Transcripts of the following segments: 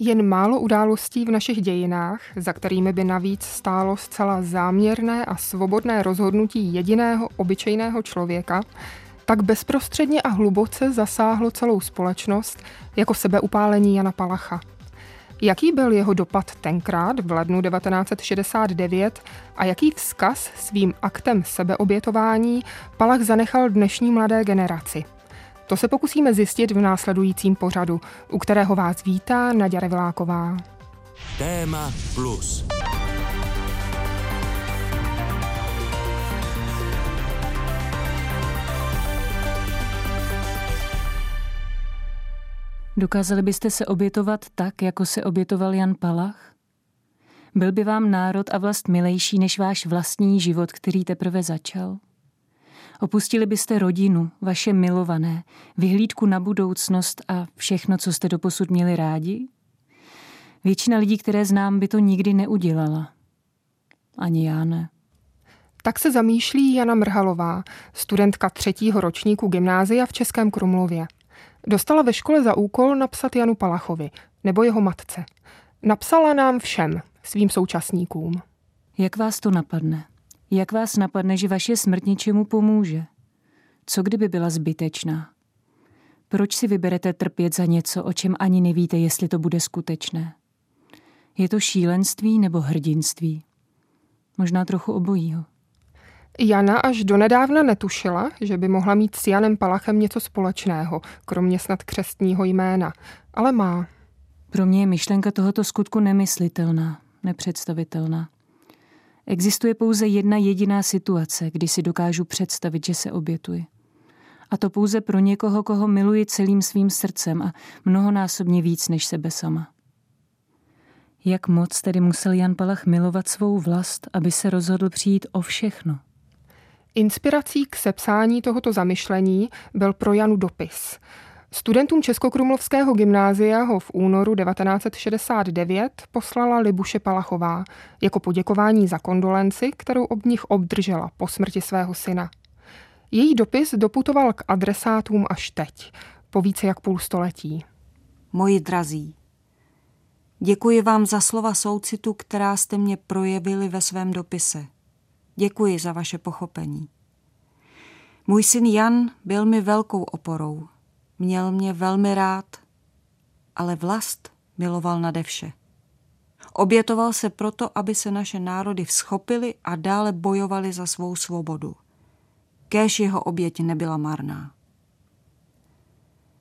Jen málo událostí v našich dějinách, za kterými by navíc stálo zcela záměrné a svobodné rozhodnutí jediného obyčejného člověka, tak bezprostředně a hluboce zasáhlo celou společnost jako sebeupálení Jana Palacha. Jaký byl jeho dopad tenkrát v lednu 1969 a jaký vzkaz svým aktem sebeobětování Palach zanechal dnešní mladé generaci? To se pokusíme zjistit v následujícím pořadu, u kterého vás vítá Naděra Reviláková. Téma plus. Dokázali byste se obětovat tak, jako se obětoval Jan Palach? Byl by vám národ a vlast milejší než váš vlastní život, který teprve začal? Opustili byste rodinu, vaše milované, vyhlídku na budoucnost a všechno, co jste doposud měli rádi? Většina lidí, které znám, by to nikdy neudělala. Ani já ne. Tak se zamýšlí Jana Mrhalová, studentka třetího ročníku gymnázia v Českém Krumlově. Dostala ve škole za úkol napsat Janu Palachovi, nebo jeho matce. Napsala nám všem, svým současníkům. Jak vás to napadne? Jak vás napadne, že vaše smrt něčemu pomůže? Co kdyby byla zbytečná? Proč si vyberete trpět za něco, o čem ani nevíte, jestli to bude skutečné? Je to šílenství nebo hrdinství? Možná trochu obojího. Jana až donedávna netušila, že by mohla mít s Janem Palachem něco společného, kromě snad křestního jména, ale má. Pro mě je myšlenka tohoto skutku nemyslitelná, nepředstavitelná. Existuje pouze jedna jediná situace, kdy si dokážu představit, že se obětuji. A to pouze pro někoho, koho miluji celým svým srdcem a mnohonásobně víc než sebe sama. Jak moc tedy musel Jan Palach milovat svou vlast, aby se rozhodl přijít o všechno? Inspirací k sepsání tohoto zamyšlení byl pro Janu dopis – Studentům Českokrumlovského gymnázia ho v únoru 1969 poslala Libuše Palachová jako poděkování za kondolenci, kterou od nich obdržela po smrti svého syna. Její dopis doputoval k adresátům až teď, po více jak půl století. Moji drazí, děkuji vám za slova soucitu, která jste mě projevili ve svém dopise. Děkuji za vaše pochopení. Můj syn Jan byl mi velkou oporou, Měl mě velmi rád, ale vlast miloval nade vše. Obětoval se proto, aby se naše národy vzchopily a dále bojovali za svou svobodu. Kéž jeho oběť nebyla marná.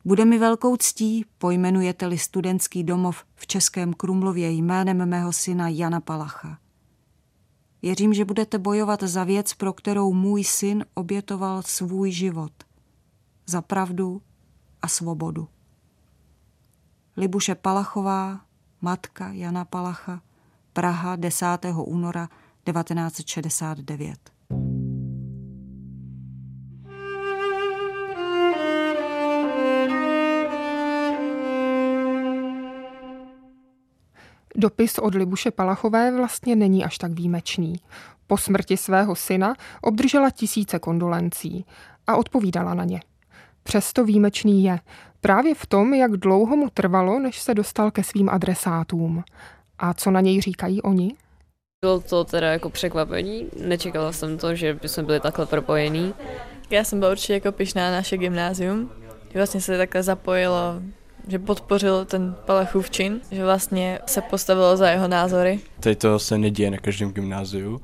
Bude mi velkou ctí, pojmenujete-li studentský domov v Českém Krumlově jménem mého syna Jana Palacha. Věřím, že budete bojovat za věc, pro kterou můj syn obětoval svůj život. Za pravdu, a svobodu. Libuše Palachová, matka Jana Palacha, Praha 10. února 1969. Dopis od Libuše Palachové vlastně není až tak výjimečný. Po smrti svého syna obdržela tisíce kondolencí a odpovídala na ně. Přesto výjimečný je právě v tom, jak dlouho mu trvalo, než se dostal ke svým adresátům. A co na něj říkají oni? Bylo to teda jako překvapení, nečekala jsem to, že by jsme byli takhle propojení. Já jsem byla určitě jako pišná na naše gymnázium, že vlastně se takhle zapojilo, že podpořil ten Palachův čin, že vlastně se postavilo za jeho názory. Tady to se neděje na každém gymnáziu,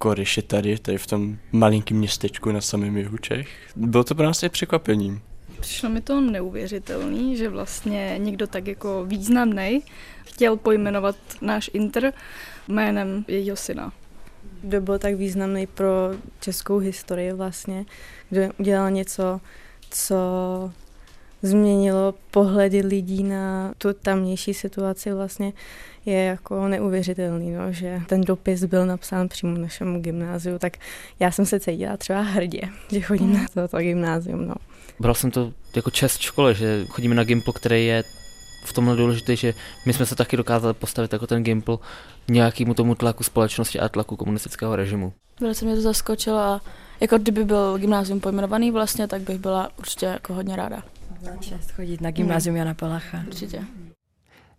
Koriš je tady, tady v tom malinkém městečku na samém jihu Čech. Bylo to pro nás i překvapením. Přišlo mi to neuvěřitelný, že vlastně někdo tak jako významný chtěl pojmenovat náš Inter jménem jejího syna. Kdo byl tak významný pro českou historii vlastně, kdo udělal něco, co změnilo pohledy lidí na tu tamnější situaci vlastně je jako neuvěřitelný, no, že ten dopis byl napsán přímo našemu gymnáziu, tak já jsem se cítila třeba hrdě, že chodím na toto gymnázium. No. Bral jsem to jako čest v škole, že chodíme na Gimpl, který je v tomhle důležité, že my jsme se taky dokázali postavit jako ten Gimpl nějakému tomu tlaku společnosti a tlaku komunistického režimu. Velice mě to zaskočilo a jako kdyby byl gymnázium pojmenovaný vlastně, tak bych byla určitě jako hodně ráda. Čest chodit na gymnázium Jana Palacha. Určitě.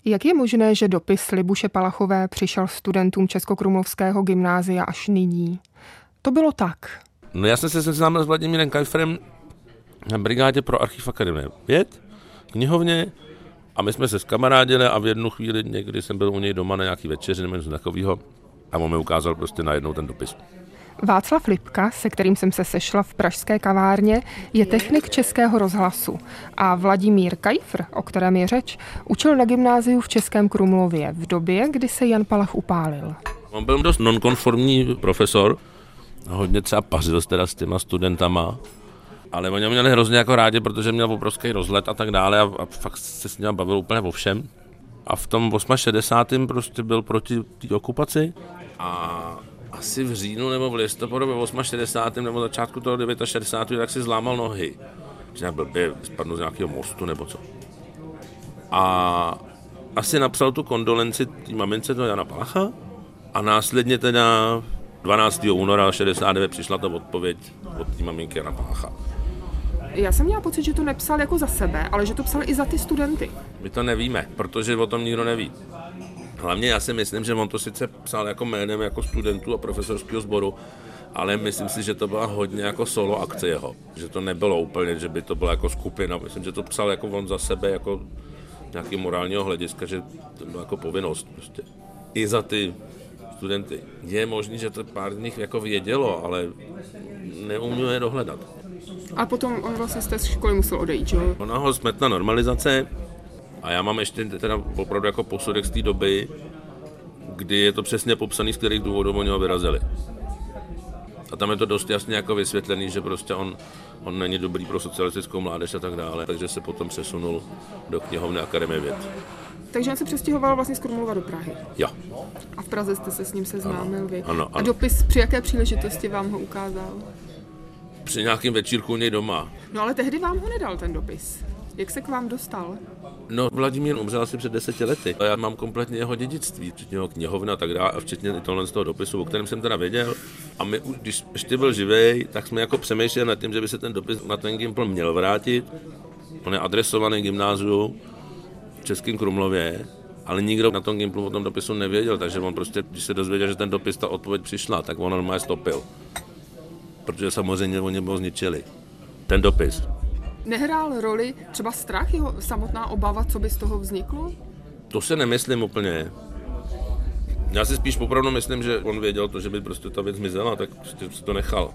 Jak je možné, že dopis Libuše Palachové přišel studentům Českokrumlovského gymnázia až nyní? To bylo tak. No já jsem se seznámil s Vladimírem Kajfrem na brigádě pro archiv Akademie věd, knihovně, a my jsme se skamarádili a v jednu chvíli někdy jsem byl u něj doma na nějaký večeři nebo něco takového a on mi ukázal prostě najednou ten dopis. Václav Lipka, se kterým jsem se sešla v pražské kavárně, je technik Českého rozhlasu a Vladimír Kajfr, o kterém je řeč, učil na gymnáziu v Českém Krumlově v době, kdy se Jan Palach upálil. On byl dost nonkonformní profesor, hodně třeba pařil teda s těma studentama, ale oni měli hrozně jako rádi, protože měl obrovský rozlet a tak dále a, a fakt se s ním bavil úplně o všem. A v tom 68. prostě byl proti té okupaci a asi v říjnu nebo v listopadu ve 68. nebo začátku toho 69. tak si zlámal nohy. Že blbě spadl z nějakého mostu nebo co. A asi napsal tu kondolenci té mamince do Jana Palacha a následně teda 12. února 69 přišla ta odpověď od té maminky Jana Palacha. Já jsem měla pocit, že to nepsal jako za sebe, ale že to psal i za ty studenty. My to nevíme, protože o tom nikdo neví. Hlavně já si myslím, že on to sice psal jako jménem jako studentů a profesorského sboru, ale myslím si, že to byla hodně jako solo akce jeho. Že to nebylo úplně, že by to byla jako skupina. Myslím, že to psal jako on za sebe, jako nějaký morálního hlediska, že to byla jako povinnost prostě. I za ty studenty. Je možný, že to pár z nich jako vědělo, ale neumí je dohledat. A potom on vlastně z té školy musel odejít, jo? Ona ho smetla normalizace a já mám ještě teda opravdu jako posudek z té doby, kdy je to přesně popsaný, z kterých důvodů oni ho vyrazili. A tam je to dost jasně jako vysvětlený, že prostě on, on není dobrý pro socialistickou mládež a tak dále, takže se potom přesunul do knihovny Akademie věd. Takže on se přestěhoval vlastně z Krumlova do Prahy. Jo. A v Praze jste se s ním seznámil ano, vy. Ano, ano. A dopis při jaké příležitosti vám ho ukázal? Při nějakém večírku u něj doma. No ale tehdy vám ho nedal ten dopis. Jak se k vám dostal? No, Vladimír umřel asi před deseti lety. A já mám kompletně jeho dědictví, včetně jeho knihovna a tak dále, a včetně tohle z toho dopisu, o kterém jsem teda věděl. A my, když ještě byl živý, tak jsme jako přemýšleli nad tím, že by se ten dopis na ten Gimpl měl vrátit. On je adresovaný gymnáziu v Českém Krumlově, ale nikdo na tom Gimplu o tom dopisu nevěděl, takže on prostě, když se dozvěděl, že ten dopis, ta odpověď přišla, tak on normálně stopil. Protože samozřejmě oni ho zničili. Ten dopis. Nehrál roli třeba strach, jeho samotná obava, co by z toho vzniklo? To se nemyslím úplně. Já si spíš opravdu myslím, že on věděl to, že by prostě ta věc zmizela, tak prostě si to nechal.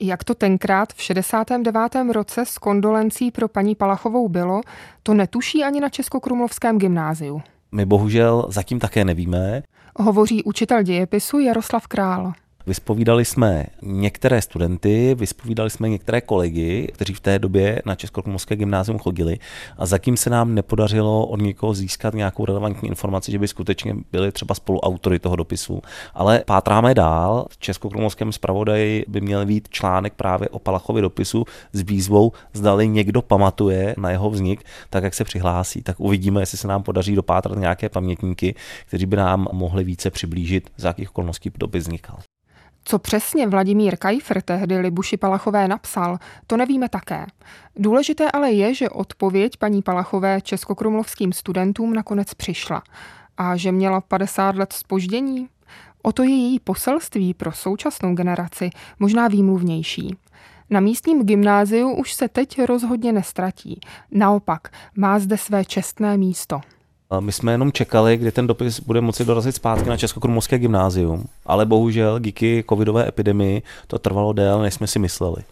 Jak to tenkrát v 69. roce s kondolencí pro paní Palachovou bylo, to netuší ani na Českokrumlovském gymnáziu. My bohužel zatím také nevíme. Hovoří učitel dějepisu Jaroslav Král. Vyspovídali jsme některé studenty, vyspovídali jsme některé kolegy, kteří v té době na Českokrumlovské gymnázium chodili a zatím se nám nepodařilo od někoho získat nějakou relevantní informaci, že by skutečně byli třeba spoluautory toho dopisu. Ale pátráme dál. V Českokrumlovském zpravodaji by měl být článek právě o Palachově dopisu s výzvou, zdali někdo pamatuje na jeho vznik, tak jak se přihlásí. Tak uvidíme, jestli se nám podaří dopátrat nějaké pamětníky, kteří by nám mohli více přiblížit, z jakých okolností dopis vznikal. Co přesně Vladimír Kajfr tehdy Libuši Palachové napsal, to nevíme také. Důležité ale je, že odpověď paní Palachové českokrumlovským studentům nakonec přišla a že měla 50 let spoždění. O to je její poselství pro současnou generaci možná výmluvnější. Na místním gymnáziu už se teď rozhodně nestratí. Naopak, má zde své čestné místo. My jsme jenom čekali, kdy ten dopis bude moci dorazit zpátky na Českokrumlovské gymnázium, ale bohužel díky covidové epidemii to trvalo déle, než jsme si mysleli.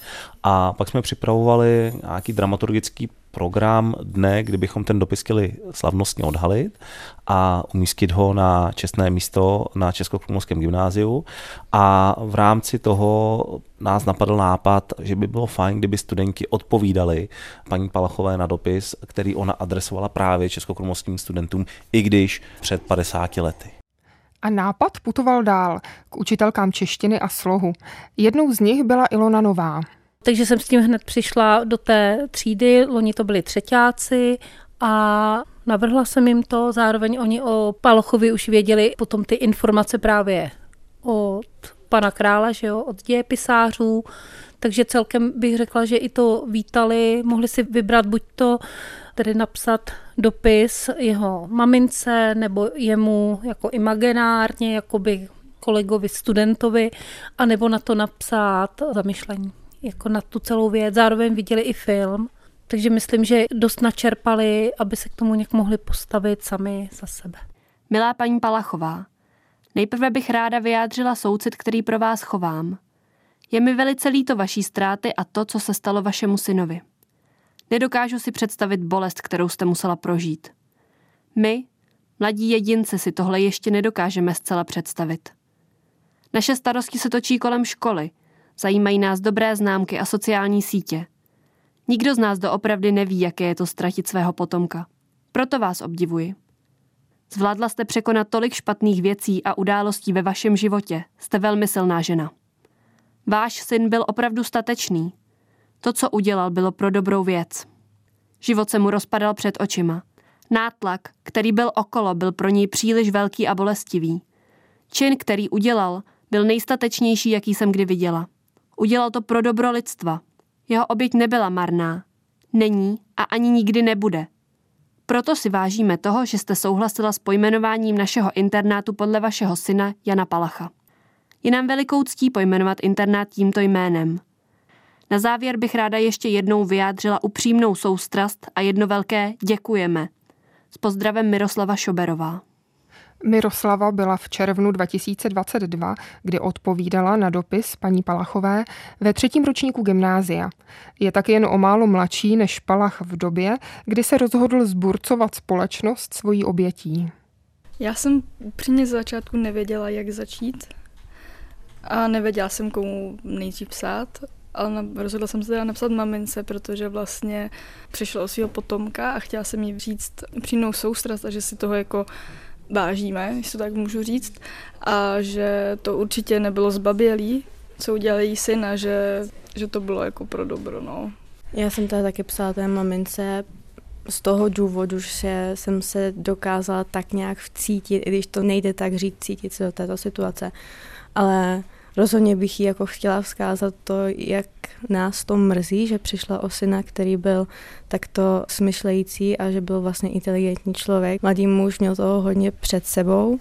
A pak jsme připravovali nějaký dramaturgický program dne, kdybychom ten dopis chtěli slavnostně odhalit a umístit ho na čestné místo na Českokrumlovském gymnáziu. A v rámci toho nás napadl nápad, že by bylo fajn, kdyby studenti odpovídali paní Palachové na dopis, který ona adresovala právě českokrumlovským studentům, i když před 50 lety. A nápad putoval dál k učitelkám češtiny a slohu. Jednou z nich byla Ilona Nová. Takže jsem s tím hned přišla do té třídy, loni to byli třetíáci a navrhla jsem jim to, zároveň oni o Palochovi už věděli potom ty informace právě od pana krála, že jo, od dějepisářů, takže celkem bych řekla, že i to vítali, mohli si vybrat buď to tedy napsat dopis jeho mamince nebo jemu jako imaginárně, jakoby kolegovi, studentovi, anebo na to napsat zamyšlení, jako na tu celou věc. Zároveň viděli i film, takže myslím, že dost načerpali, aby se k tomu nějak mohli postavit sami za sebe. Milá paní Palachová, nejprve bych ráda vyjádřila soucit, který pro vás chovám. Je mi velice líto vaší ztráty a to, co se stalo vašemu synovi. Nedokážu si představit bolest, kterou jste musela prožít. My, mladí jedinci, si tohle ještě nedokážeme zcela představit. Naše starosti se točí kolem školy, zajímají nás dobré známky a sociální sítě. Nikdo z nás doopravdy neví, jaké je to ztratit svého potomka. Proto vás obdivuji. Zvládla jste překonat tolik špatných věcí a událostí ve vašem životě. Jste velmi silná žena. Váš syn byl opravdu statečný. To, co udělal, bylo pro dobrou věc. Život se mu rozpadal před očima. Nátlak, který byl okolo, byl pro něj příliš velký a bolestivý. Čin, který udělal, byl nejstatečnější, jaký jsem kdy viděla. Udělal to pro dobro lidstva. Jeho oběť nebyla marná. Není a ani nikdy nebude. Proto si vážíme toho, že jste souhlasila s pojmenováním našeho internátu podle vašeho syna Jana Palacha. Je nám velikou ctí pojmenovat internát tímto jménem. Na závěr bych ráda ještě jednou vyjádřila upřímnou soustrast a jedno velké děkujeme. S pozdravem Miroslava Šoberová. Miroslava byla v červnu 2022, kdy odpovídala na dopis paní Palachové ve třetím ročníku gymnázia. Je tak jen o málo mladší než Palach v době, kdy se rozhodl zburcovat společnost svojí obětí. Já jsem upřímně z začátku nevěděla, jak začít a nevěděla jsem, komu nejdřív psát, ale rozhodla jsem se teda napsat mamince, protože vlastně přišlo o svého potomka a chtěla jsem jí říct přímou soustrast a že si toho jako vážíme, jestli to tak můžu říct, a že to určitě nebylo zbabělý, co udělal její syn a že, že to bylo jako pro dobro, no. Já jsem teda taky psala té mamince z toho důvodu, že jsem se dokázala tak nějak vcítit, i když to nejde tak říct, cítit se do této situace, ale rozhodně bych jí jako chtěla vzkázat to, jak nás to mrzí, že přišla o syna, který byl takto smyšlející a že byl vlastně inteligentní člověk. Mladý muž měl toho hodně před sebou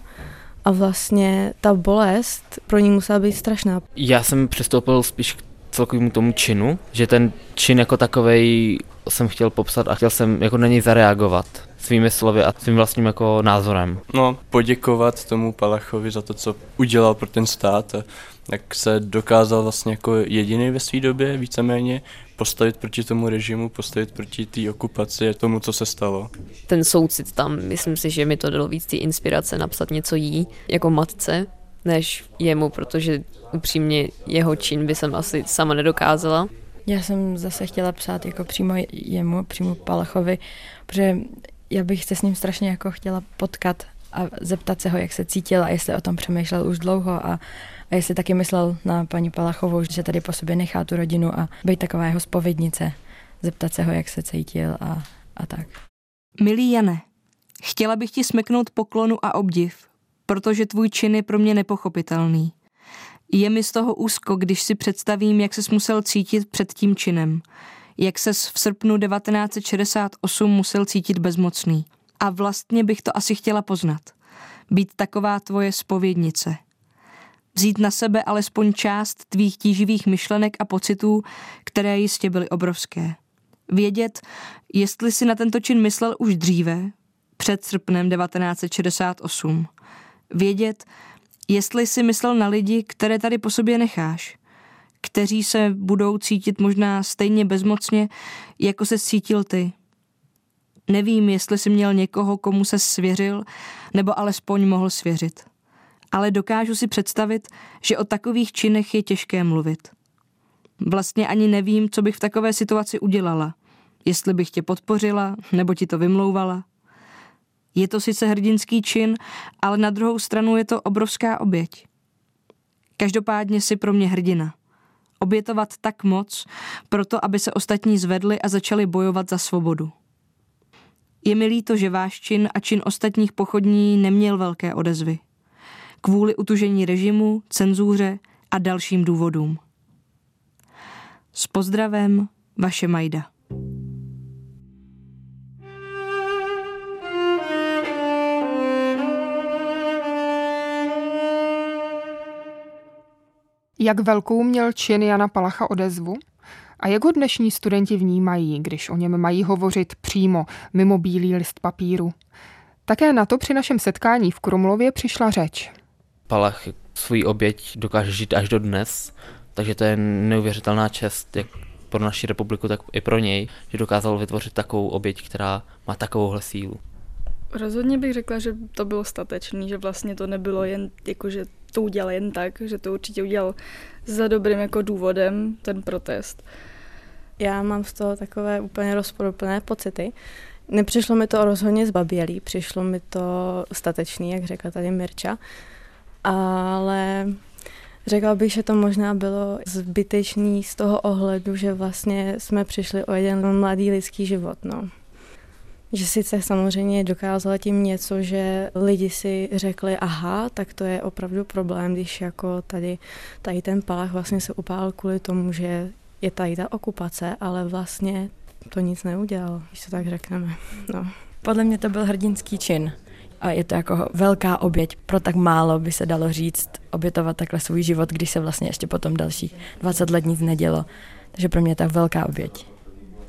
a vlastně ta bolest pro ní musela být strašná. Já jsem přistoupil spíš k celkovému tomu činu, že ten čin jako takovej jsem chtěl popsat a chtěl jsem jako na něj zareagovat svými slovy a svým vlastním jako názorem. No, poděkovat tomu Palachovi za to, co udělal pro ten stát a jak se dokázal vlastně jako jediný ve své době víceméně postavit proti tomu režimu, postavit proti té okupaci, tomu, co se stalo. Ten soucit tam, myslím si, že mi to dalo víc té inspirace napsat něco jí jako matce, než jemu, protože upřímně jeho čin by jsem asi sama nedokázala. Já jsem zase chtěla psát jako přímo jemu, přímo Palachovi, protože já bych se s ním strašně jako chtěla potkat a zeptat se ho, jak se cítil a jestli o tom přemýšlel už dlouho a, a jestli taky myslel na paní Palachovou, že tady po sobě nechá tu rodinu a být taková jeho spovědnice, zeptat se ho, jak se cítil a, a tak. Milý Jane, chtěla bych ti smeknout poklonu a obdiv, protože tvůj čin je pro mě nepochopitelný. Je mi z toho úzko, když si představím, jak ses musel cítit před tím činem. Jak ses v srpnu 1968 musel cítit bezmocný. A vlastně bych to asi chtěla poznat. Být taková tvoje spovědnice. Vzít na sebe alespoň část tvých tíživých myšlenek a pocitů, které jistě byly obrovské. Vědět, jestli si na tento čin myslel už dříve, před srpnem 1968. Vědět, jestli si myslel na lidi, které tady po sobě necháš, kteří se budou cítit možná stejně bezmocně, jako se cítil ty. Nevím, jestli si měl někoho, komu se svěřil, nebo alespoň mohl svěřit. Ale dokážu si představit, že o takových činech je těžké mluvit. Vlastně ani nevím, co bych v takové situaci udělala. Jestli bych tě podpořila, nebo ti to vymlouvala. Je to sice hrdinský čin, ale na druhou stranu je to obrovská oběť. Každopádně si pro mě hrdina. Obětovat tak moc, proto aby se ostatní zvedli a začali bojovat za svobodu. Je mi líto, že váš čin a čin ostatních pochodní neměl velké odezvy kvůli utužení režimu, cenzuře a dalším důvodům. S pozdravem, vaše Majda. Jak velkou měl čin Jana Palacha odezvu? A jak ho dnešní studenti vnímají, když o něm mají hovořit přímo, mimo bílý list papíru? Také na to při našem setkání v Krumlově přišla řeč. Palach svůj oběť dokáže žít až do dnes, takže to je neuvěřitelná čest, jak pro naši republiku, tak i pro něj, že dokázal vytvořit takovou oběť, která má takovouhle sílu. Rozhodně bych řekla, že to bylo statečný, že vlastně to nebylo jen jako, že to udělal jen tak, že to určitě udělal za dobrým jako důvodem ten protest. Já mám z toho takové úplně rozporuplné pocity. Nepřišlo mi to rozhodně zbabělý, přišlo mi to statečný, jak řekla tady Mirča, ale řekla bych, že to možná bylo zbytečný z toho ohledu, že vlastně jsme přišli o jeden mladý lidský život. No. Že sice samozřejmě dokázala tím něco, že lidi si řekli, aha, tak to je opravdu problém, když jako tady, tady ten palach vlastně se upál kvůli tomu, že je tady ta okupace, ale vlastně to nic neudělalo, když to tak řekneme. No. Podle mě to byl hrdinský čin a je to jako velká oběť. Pro tak málo by se dalo říct, obětovat takhle svůj život, když se vlastně ještě potom další 20 let nic nedělo. Takže pro mě je to velká oběť.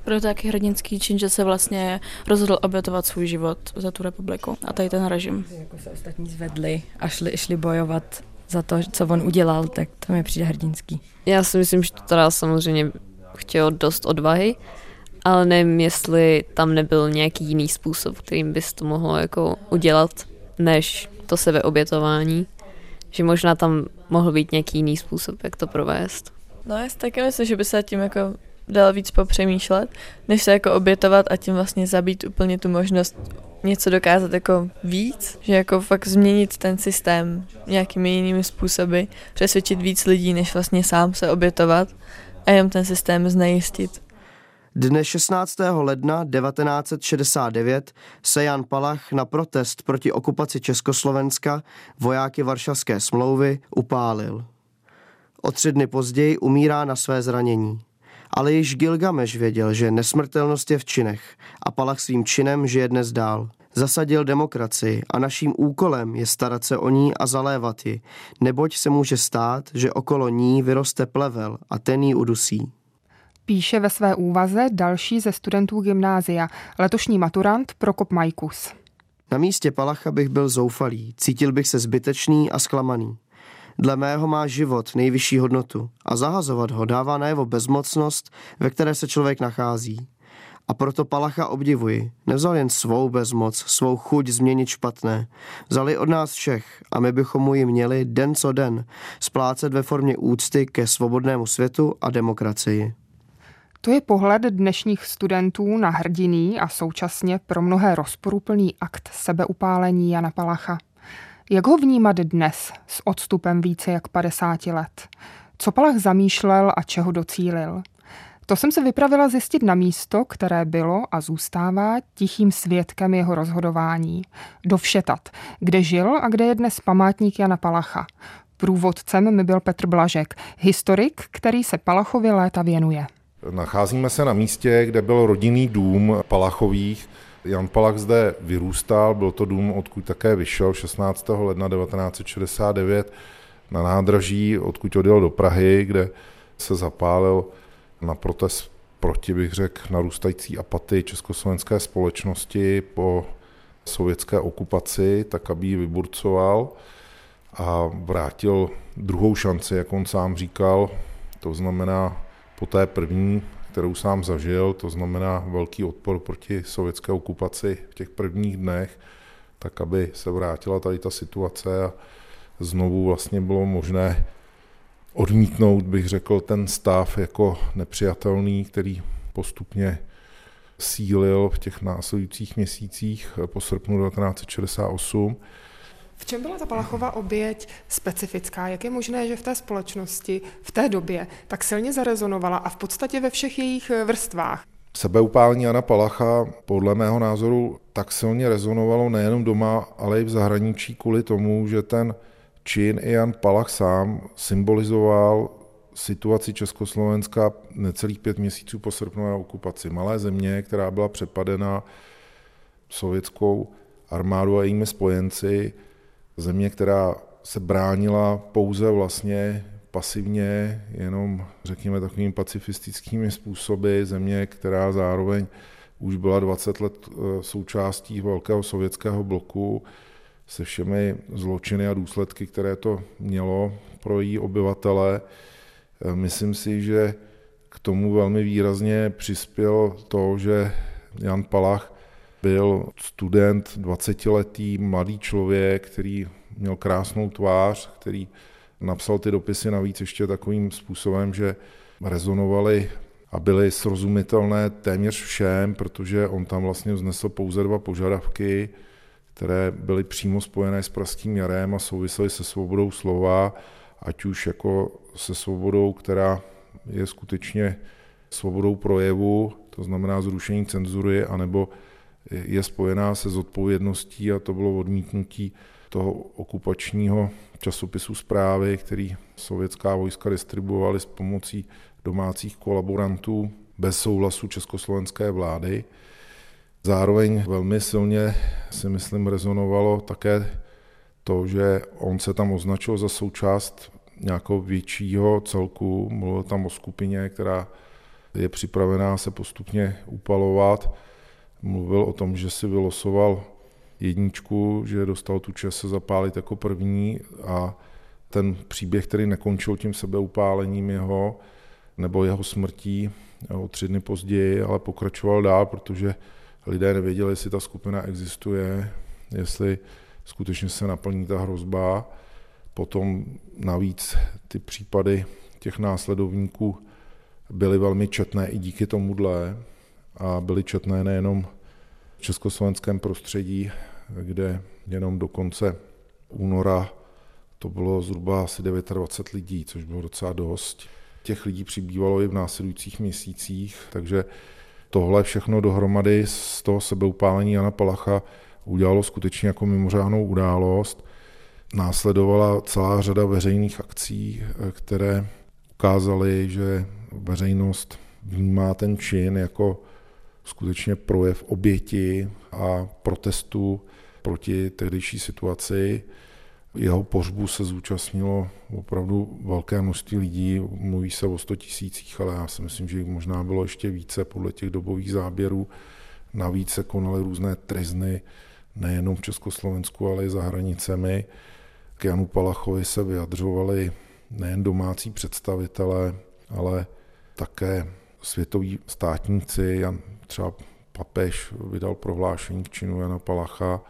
Pro taky hrdinský čin, že se vlastně rozhodl obětovat svůj život za tu republiku a tady ten režim. Jako se ostatní zvedli a šli, šli bojovat za to, co on udělal, tak to mi přijde hrdinský. Já si myslím, že to teda samozřejmě chtěl dost odvahy, ale nevím, jestli tam nebyl nějaký jiný způsob, kterým bys to mohlo jako udělat, než to sebeobětování. Že možná tam mohl být nějaký jiný způsob, jak to provést. No já si taky myslím, že by se tím jako dal víc popřemýšlet, než se jako obětovat a tím vlastně zabít úplně tu možnost něco dokázat jako víc, že jako fakt změnit ten systém nějakými jinými způsoby, přesvědčit víc lidí, než vlastně sám se obětovat a jenom ten systém znejistit. Dne 16. ledna 1969 se Jan Palach na protest proti okupaci Československa vojáky Varšavské smlouvy upálil. O tři dny později umírá na své zranění. Ale již Gilgameš věděl, že nesmrtelnost je v činech a Palach svým činem žije dnes dál. Zasadil demokracii a naším úkolem je starat se o ní a zalévat ji, neboť se může stát, že okolo ní vyroste plevel a ten ji udusí. Píše ve své úvaze další ze studentů gymnázia, letošní maturant Prokop Majkus. Na místě Palacha bych byl zoufalý, cítil bych se zbytečný a zklamaný. Dle mého má život nejvyšší hodnotu a zahazovat ho dává najevo bezmocnost, ve které se člověk nachází. A proto Palacha obdivuji. Nevzal jen svou bezmoc, svou chuť změnit špatné. Vzali od nás všech a my bychom mu ji měli den co den splácet ve formě úcty ke svobodnému světu a demokracii. To je pohled dnešních studentů na hrdiný a současně pro mnohé rozporuplný akt sebeupálení Jana Palacha. Jak ho vnímat dnes s odstupem více jak 50 let? Co Palach zamýšlel a čeho docílil? To jsem se vypravila zjistit na místo, které bylo a zůstává tichým svědkem jeho rozhodování. Do Všetat, kde žil a kde je dnes památník Jana Palacha. Průvodcem mi byl Petr Blažek, historik, který se Palachovi léta věnuje. Nacházíme se na místě, kde byl rodinný dům Palachových. Jan Palach zde vyrůstal, byl to dům, odkud také vyšel 16. ledna 1969 na nádraží, odkud odjel do Prahy, kde se zapálil na protest proti, bych řekl, narůstající apatii československé společnosti po sovětské okupaci, tak aby ji vyburcoval a vrátil druhou šanci, jak on sám říkal, to znamená po té první, kterou sám zažil, to znamená velký odpor proti sovětské okupaci v těch prvních dnech, tak aby se vrátila tady ta situace a znovu vlastně bylo možné odmítnout, bych řekl, ten stav jako nepřijatelný, který postupně sílil v těch následujících měsících po srpnu 1968. V čem byla ta Palachová oběť specifická? Jak je možné, že v té společnosti v té době tak silně zarezonovala a v podstatě ve všech jejich vrstvách? Sebeupálení Jana Palacha podle mého názoru tak silně rezonovalo nejenom doma, ale i v zahraničí kvůli tomu, že ten čin i Jan Palach sám symbolizoval situaci Československa necelých pět měsíců po srpnové okupaci. Malé země, která byla přepadena sovětskou armádu a jejími spojenci, země, která se bránila pouze vlastně pasivně, jenom řekněme takovými pacifistickými způsoby země, která zároveň už byla 20 let eh, součástí velkého sovětského bloku se všemi zločiny a důsledky, které to mělo pro její obyvatele. Eh, myslím si, že k tomu velmi výrazně přispěl to, že Jan Palach byl student, 20-letý mladý člověk, který měl krásnou tvář, který napsal ty dopisy navíc ještě takovým způsobem, že rezonovaly a byly srozumitelné téměř všem, protože on tam vlastně vznesl pouze dva požadavky, které byly přímo spojené s pražským jarem a souvisely se svobodou slova, ať už jako se svobodou, která je skutečně svobodou projevu, to znamená zrušení cenzury, anebo je spojená se zodpovědností a to bylo odmítnutí toho okupačního časopisu zprávy, který sovětská vojska distribuovaly s pomocí domácích kolaborantů bez souhlasu československé vlády. Zároveň velmi silně si myslím rezonovalo také to, že on se tam označil za součást nějakého většího celku, mluvil tam o skupině, která je připravená se postupně upalovat. Mluvil o tom, že si vylosoval jedničku, že dostal tu čest se zapálit jako první a ten příběh, který nekončil tím sebeupálením jeho, nebo jeho smrtí o tři dny později, ale pokračoval dál, protože lidé nevěděli, jestli ta skupina existuje, jestli skutečně se naplní ta hrozba. Potom navíc ty případy těch následovníků byly velmi četné i díky tomuhle a byly četné nejenom v československém prostředí, kde jenom do konce února to bylo zhruba asi 29 lidí, což bylo docela dost. Těch lidí přibývalo i v následujících měsících, takže tohle všechno dohromady z toho sebeupálení Jana Palacha udělalo skutečně jako mimořádnou událost. Následovala celá řada veřejných akcí, které ukázaly, že veřejnost vnímá ten čin jako skutečně projev oběti a protestu proti tehdejší situaci. Jeho pohřbu se zúčastnilo opravdu velké množství lidí, mluví se o 100 tisících, ale já si myslím, že jich možná bylo ještě více podle těch dobových záběrů. Navíc se konaly různé trezny, nejenom v Československu, ale i za hranicemi. K Janu Palachovi se vyjadřovali nejen domácí představitelé, ale také světoví státníci. Jan, třeba papež vydal prohlášení k činu Jana Palacha.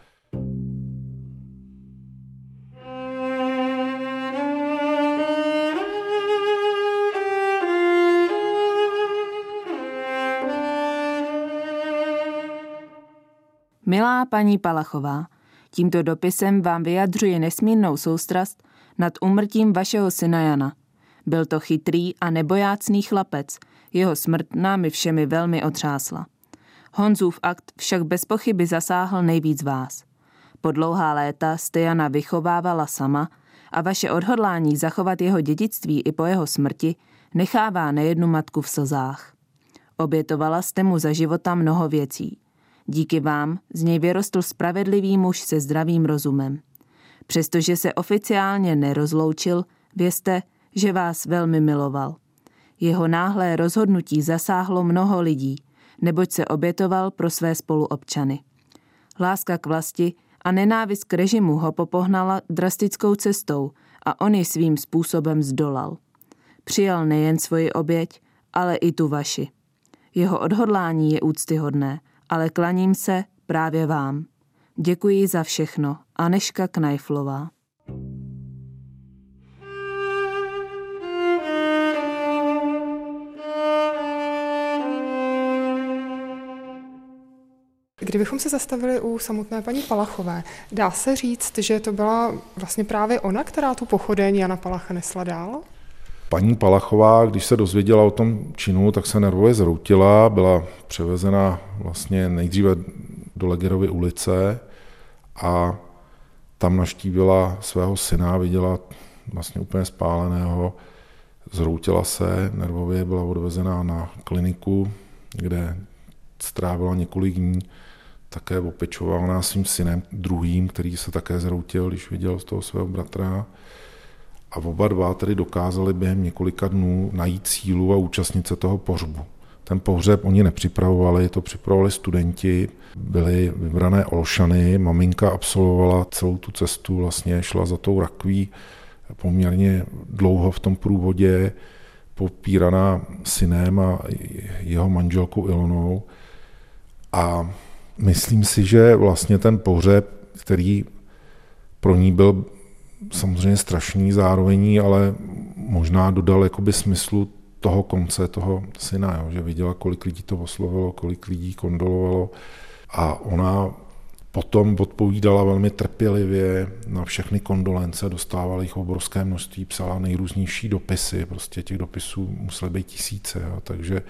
Milá paní Palachová, tímto dopisem vám vyjadřuji nesmírnou soustrast nad umrtím vašeho syna Jana. Byl to chytrý a nebojácný chlapec, jeho smrt námi všemi velmi otřásla. Honzův akt však bez pochyby zasáhl nejvíc vás. Po dlouhá léta jste Jana vychovávala sama a vaše odhodlání zachovat jeho dědictví i po jeho smrti nechává nejednu matku v slzách. Obětovala jste mu za života mnoho věcí. Díky vám z něj vyrostl spravedlivý muž se zdravým rozumem. Přestože se oficiálně nerozloučil, vězte, že vás velmi miloval. Jeho náhlé rozhodnutí zasáhlo mnoho lidí, neboť se obětoval pro své spoluobčany. Láska k vlasti a nenávist k režimu ho popohnala drastickou cestou a on ji svým způsobem zdolal. Přijal nejen svoji oběť, ale i tu vaši. Jeho odhodlání je úctyhodné, ale klaním se právě vám. Děkuji za všechno. Aneška Knajflová. Kdybychom se zastavili u samotné paní Palachové, dá se říct, že to byla vlastně právě ona, která tu pochodeň Jana Palacha nesla dál? Paní Palachová, když se dozvěděla o tom činu, tak se nervově zroutila, byla převezena vlastně nejdříve do Legerovy ulice a tam naštívila svého syna, viděla vlastně úplně spáleného, zhroutila se, nervově byla odvezená na kliniku, kde strávila několik dní také opečovala svým synem druhým, který se také zroutil, když viděl z toho svého bratra. a oba dva tedy dokázali během několika dnů najít sílu a účastnit se toho pohřbu. Ten pohřeb oni nepřipravovali, to připravovali studenti, byly vybrané Olšany, maminka absolvovala celou tu cestu, vlastně šla za tou rakví poměrně dlouho v tom průvodě, popíraná synem a jeho manželkou Ilonou. A myslím si, že vlastně ten pohřeb, který pro ní byl samozřejmě strašný zároveň, ale možná dodal jakoby smyslu toho konce, toho syna, jo, že viděla, kolik lidí to oslovilo, kolik lidí kondolovalo a ona potom odpovídala velmi trpělivě na všechny kondolence, dostávala jich obrovské množství, psala nejrůznější dopisy, prostě těch dopisů musely být tisíce, jo, takže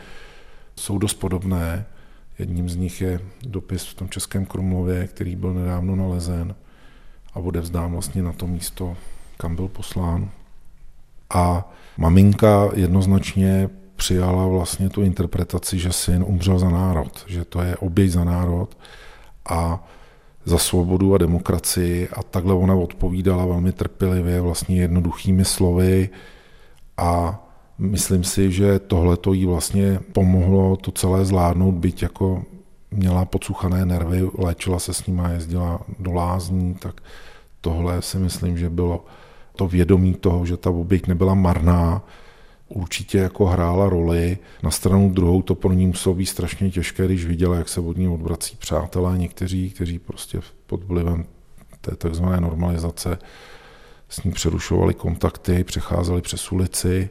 jsou dost podobné. Jedním z nich je dopis v tom Českém Krumlově, který byl nedávno nalezen a odevzdám vlastně na to místo, kam byl poslán. A maminka jednoznačně přijala vlastně tu interpretaci, že syn umřel za národ, že to je oběť za národ a za svobodu a demokracii a takhle ona odpovídala velmi trpělivě, vlastně jednoduchými slovy a myslím si, že tohle to jí vlastně pomohlo to celé zvládnout, byť jako měla podsuchané nervy, léčila se s nima, jezdila do lázní, tak tohle si myslím, že bylo to vědomí toho, že ta oběť nebyla marná, určitě jako hrála roli. Na stranu druhou to pro ní muselo být strašně těžké, když viděla, jak se od ní odvrací přátelé někteří, kteří prostě pod vlivem té takzvané normalizace s ní přerušovali kontakty, přecházeli přes ulici,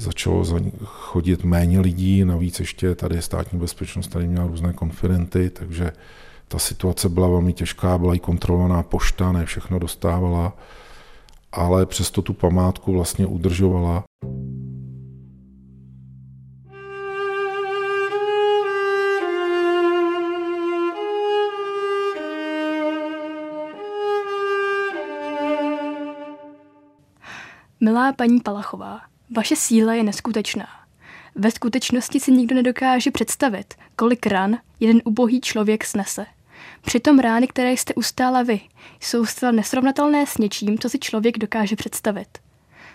začalo chodit méně lidí, navíc ještě tady státní bezpečnost tady měla různé konferenty, takže ta situace byla velmi těžká, byla i kontrolovaná pošta, ne všechno dostávala, ale přesto tu památku vlastně udržovala. Milá paní Palachová, vaše síla je neskutečná. Ve skutečnosti si nikdo nedokáže představit, kolik ran jeden ubohý člověk snese. Přitom rány, které jste ustála vy, jsou zcela nesrovnatelné s něčím, co si člověk dokáže představit.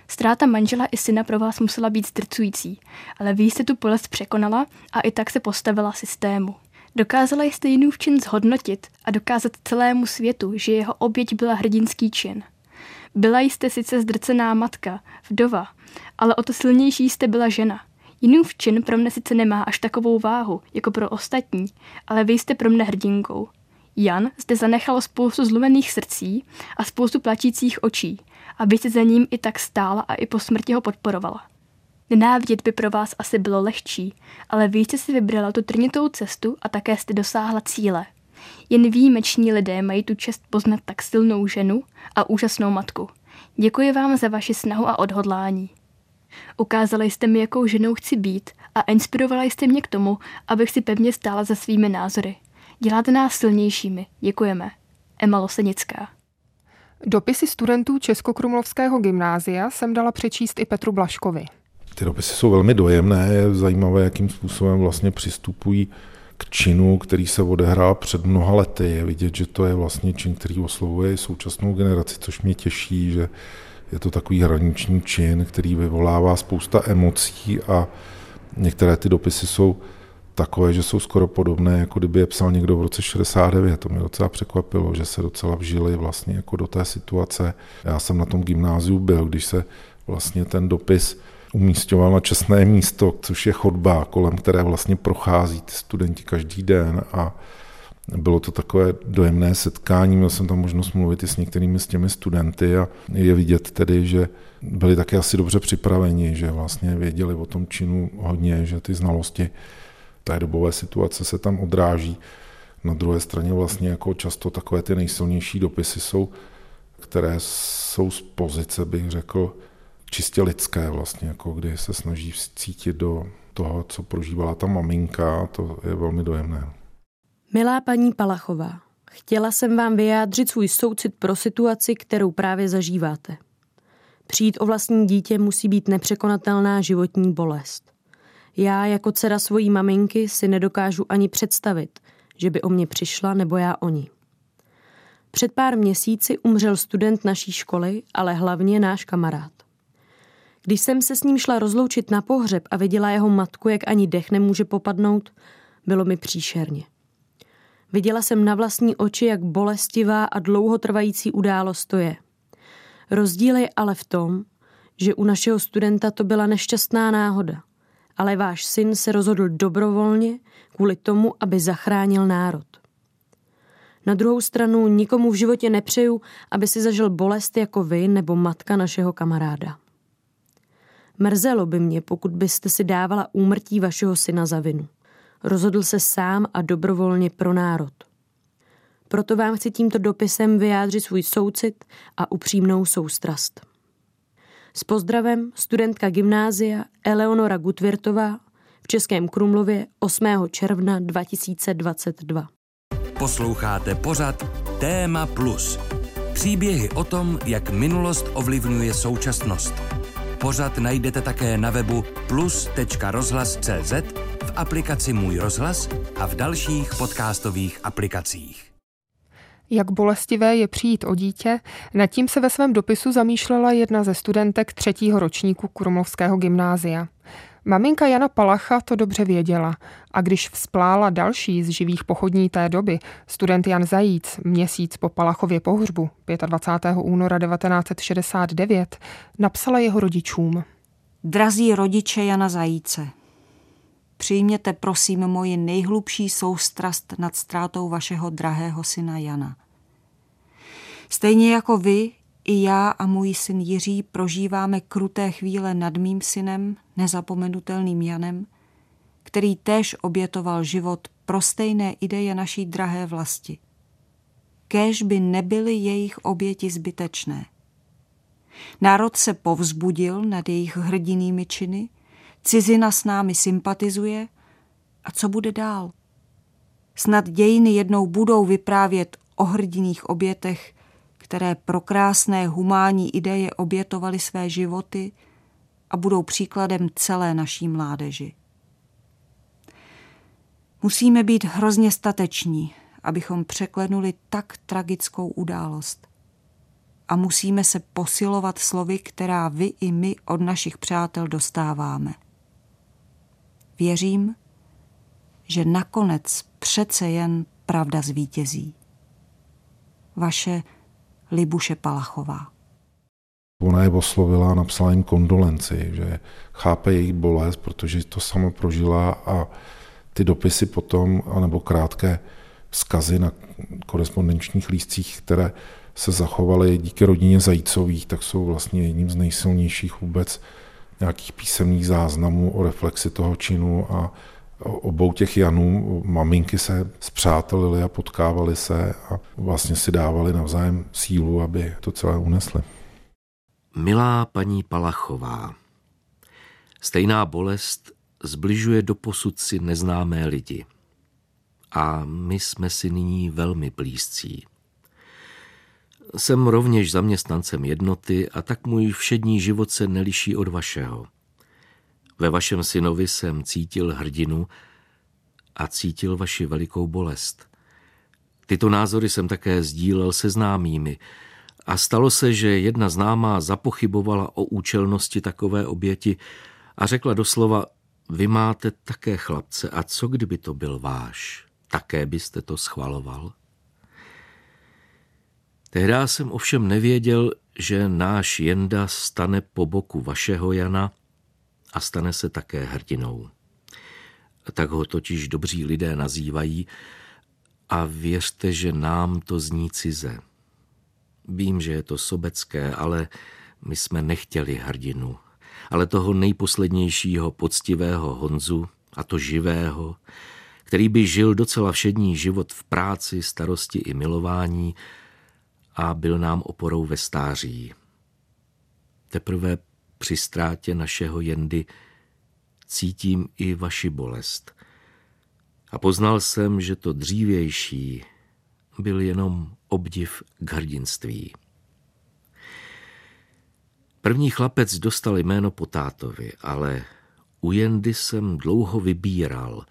Ztráta manžela i syna pro vás musela být zdrcující, ale vy jste tu bolest překonala a i tak se postavila systému. Dokázala jste jinou čin zhodnotit a dokázat celému světu, že jeho oběť byla hrdinský čin. Byla jste sice zdrcená matka, vdova, ale o to silnější jste byla žena. Jiný čin pro mne sice nemá až takovou váhu, jako pro ostatní, ale vy jste pro mne hrdinkou. Jan zde zanechal spoustu zlomených srdcí a spoustu plačících očí a vy jste za ním i tak stála a i po smrti ho podporovala. Nenávidět by pro vás asi bylo lehčí, ale vy jste si vybrala tu trnitou cestu a také jste dosáhla cíle. Jen výjimeční lidé mají tu čest poznat tak silnou ženu a úžasnou matku. Děkuji vám za vaši snahu a odhodlání. Ukázali jste mi, jakou ženou chci být a inspirovala jste mě k tomu, abych si pevně stála za svými názory. Děláte nás silnějšími. Děkujeme. Emma Losenická. Dopisy studentů Českokrumlovského gymnázia jsem dala přečíst i Petru Blaškovi. Ty dopisy jsou velmi dojemné, je zajímavé, jakým způsobem vlastně přistupují k činu, který se odehrál před mnoha lety. Je vidět, že to je vlastně čin, který oslovuje současnou generaci, což mě těší, že je to takový hraniční čin, který vyvolává spousta emocí a některé ty dopisy jsou takové, že jsou skoro podobné, jako kdyby je psal někdo v roce 69. To mě docela překvapilo, že se docela vžili vlastně jako do té situace. Já jsem na tom gymnáziu byl, když se vlastně ten dopis umístěval na čestné místo, což je chodba, kolem které vlastně prochází ty studenti každý den a bylo to takové dojemné setkání, měl jsem tam možnost mluvit i s některými z těmi studenty a je vidět tedy, že byli také asi dobře připraveni, že vlastně věděli o tom činu hodně, že ty znalosti té dobové situace se tam odráží. Na druhé straně vlastně jako často takové ty nejsilnější dopisy jsou, které jsou z pozice, bych řekl, čistě lidské vlastně, jako kdy se snaží cítit do toho, co prožívala ta maminka, to je velmi dojemné. Milá paní Palachová, chtěla jsem vám vyjádřit svůj soucit pro situaci, kterou právě zažíváte. Přijít o vlastní dítě musí být nepřekonatelná životní bolest. Já jako dcera svojí maminky si nedokážu ani představit, že by o mě přišla nebo já o ní. Před pár měsíci umřel student naší školy, ale hlavně náš kamarád. Když jsem se s ním šla rozloučit na pohřeb a viděla jeho matku, jak ani dech nemůže popadnout, bylo mi příšerně. Viděla jsem na vlastní oči, jak bolestivá a dlouhotrvající událost to je. Rozdíl je ale v tom, že u našeho studenta to byla nešťastná náhoda, ale váš syn se rozhodl dobrovolně kvůli tomu, aby zachránil národ. Na druhou stranu nikomu v životě nepřeju, aby si zažil bolest jako vy nebo matka našeho kamaráda. Mrzelo by mě, pokud byste si dávala úmrtí vašeho syna za vinu. Rozhodl se sám a dobrovolně pro národ. Proto vám chci tímto dopisem vyjádřit svůj soucit a upřímnou soustrast. S pozdravem studentka gymnázia Eleonora Gutvirtová v Českém Krumlově 8. června 2022. Posloucháte pořad Téma Plus. Příběhy o tom, jak minulost ovlivňuje současnost. Pořad najdete také na webu plus.rozhlas.cz, v aplikaci Můj rozhlas a v dalších podcastových aplikacích. Jak bolestivé je přijít o dítě, nad tím se ve svém dopisu zamýšlela jedna ze studentek třetího ročníku Krumlovského gymnázia. Maminka Jana Palacha to dobře věděla a když vzplála další z živých pochodní té doby, student Jan Zajíc, měsíc po Palachově pohřbu 25. února 1969, napsala jeho rodičům. Drazí rodiče Jana Zajíce, přijměte prosím moji nejhlubší soustrast nad ztrátou vašeho drahého syna Jana. Stejně jako vy, i já a můj syn Jiří prožíváme kruté chvíle nad mým synem, nezapomenutelným Janem, který též obětoval život pro stejné ideje naší drahé vlasti. Kéž by nebyly jejich oběti zbytečné. Národ se povzbudil nad jejich hrdinými činy, cizina s námi sympatizuje a co bude dál? Snad dějiny jednou budou vyprávět o hrdiných obětech, které pro krásné humánní ideje obětovaly své životy a budou příkladem celé naší mládeži. Musíme být hrozně stateční, abychom překlenuli tak tragickou událost. A musíme se posilovat slovy, která vy i my od našich přátel dostáváme. Věřím, že nakonec přece jen pravda zvítězí. Vaše Libuše Palachová. Ona je oslovila a napsala jim kondolenci, že chápe jejich bolest, protože to sama prožila a ty dopisy potom, anebo krátké vzkazy na korespondenčních lístcích, které se zachovaly díky rodině Zajícových, tak jsou vlastně jedním z nejsilnějších vůbec nějakých písemných záznamů o reflexi toho činu a obou těch Janů, maminky se zpřátelili a potkávali se a vlastně si dávali navzájem sílu, aby to celé unesli. Milá paní Palachová, stejná bolest zbližuje do posud si neznámé lidi. A my jsme si nyní velmi blízcí. Jsem rovněž zaměstnancem jednoty a tak můj všední život se neliší od vašeho. Ve vašem synovi jsem cítil hrdinu a cítil vaši velikou bolest. Tyto názory jsem také sdílel se známými a stalo se, že jedna známá zapochybovala o účelnosti takové oběti a řekla doslova, vy máte také chlapce a co kdyby to byl váš? Také byste to schvaloval? Tehdy jsem ovšem nevěděl, že náš Jenda stane po boku vašeho Jana a stane se také hrdinou. Tak ho totiž dobří lidé nazývají a věřte, že nám to zní cize. Vím, že je to sobecké, ale my jsme nechtěli hrdinu, ale toho nejposlednějšího poctivého Honzu, a to živého, který by žil docela všední život v práci, starosti i milování a byl nám oporou ve stáří. Teprve při ztrátě našeho jendy cítím i vaši bolest. A poznal jsem, že to dřívější byl jenom obdiv k hrdinství. První chlapec dostal jméno po tátovi, ale u Jendy jsem dlouho vybíral.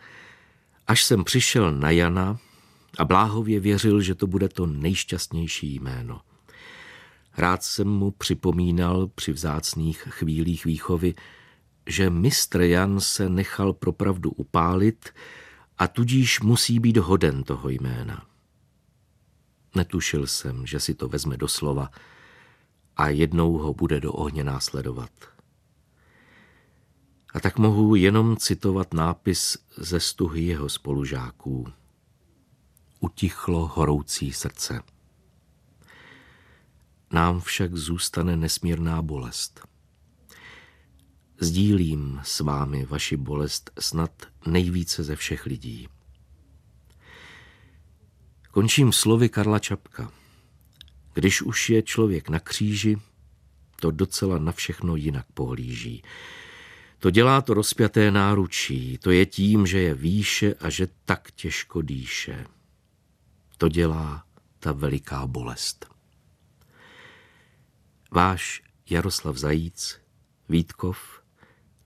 Až jsem přišel na Jana, a bláhově věřil, že to bude to nejšťastnější jméno. Rád jsem mu připomínal při vzácných chvílích výchovy, že mistr Jan se nechal propravdu upálit a tudíž musí být hoden toho jména. Netušil jsem, že si to vezme do slova a jednou ho bude do ohně následovat. A tak mohu jenom citovat nápis ze stuhy jeho spolužáků. Utichlo horoucí srdce. Nám však zůstane nesmírná bolest. Sdílím s vámi vaši bolest snad nejvíce ze všech lidí. Končím slovy Karla Čapka. Když už je člověk na kříži, to docela na všechno jinak pohlíží. To dělá to rozpjaté náručí, to je tím, že je výše a že tak těžko dýše. To dělá ta veliká bolest. Váš Jaroslav Zajíc, Vítkov,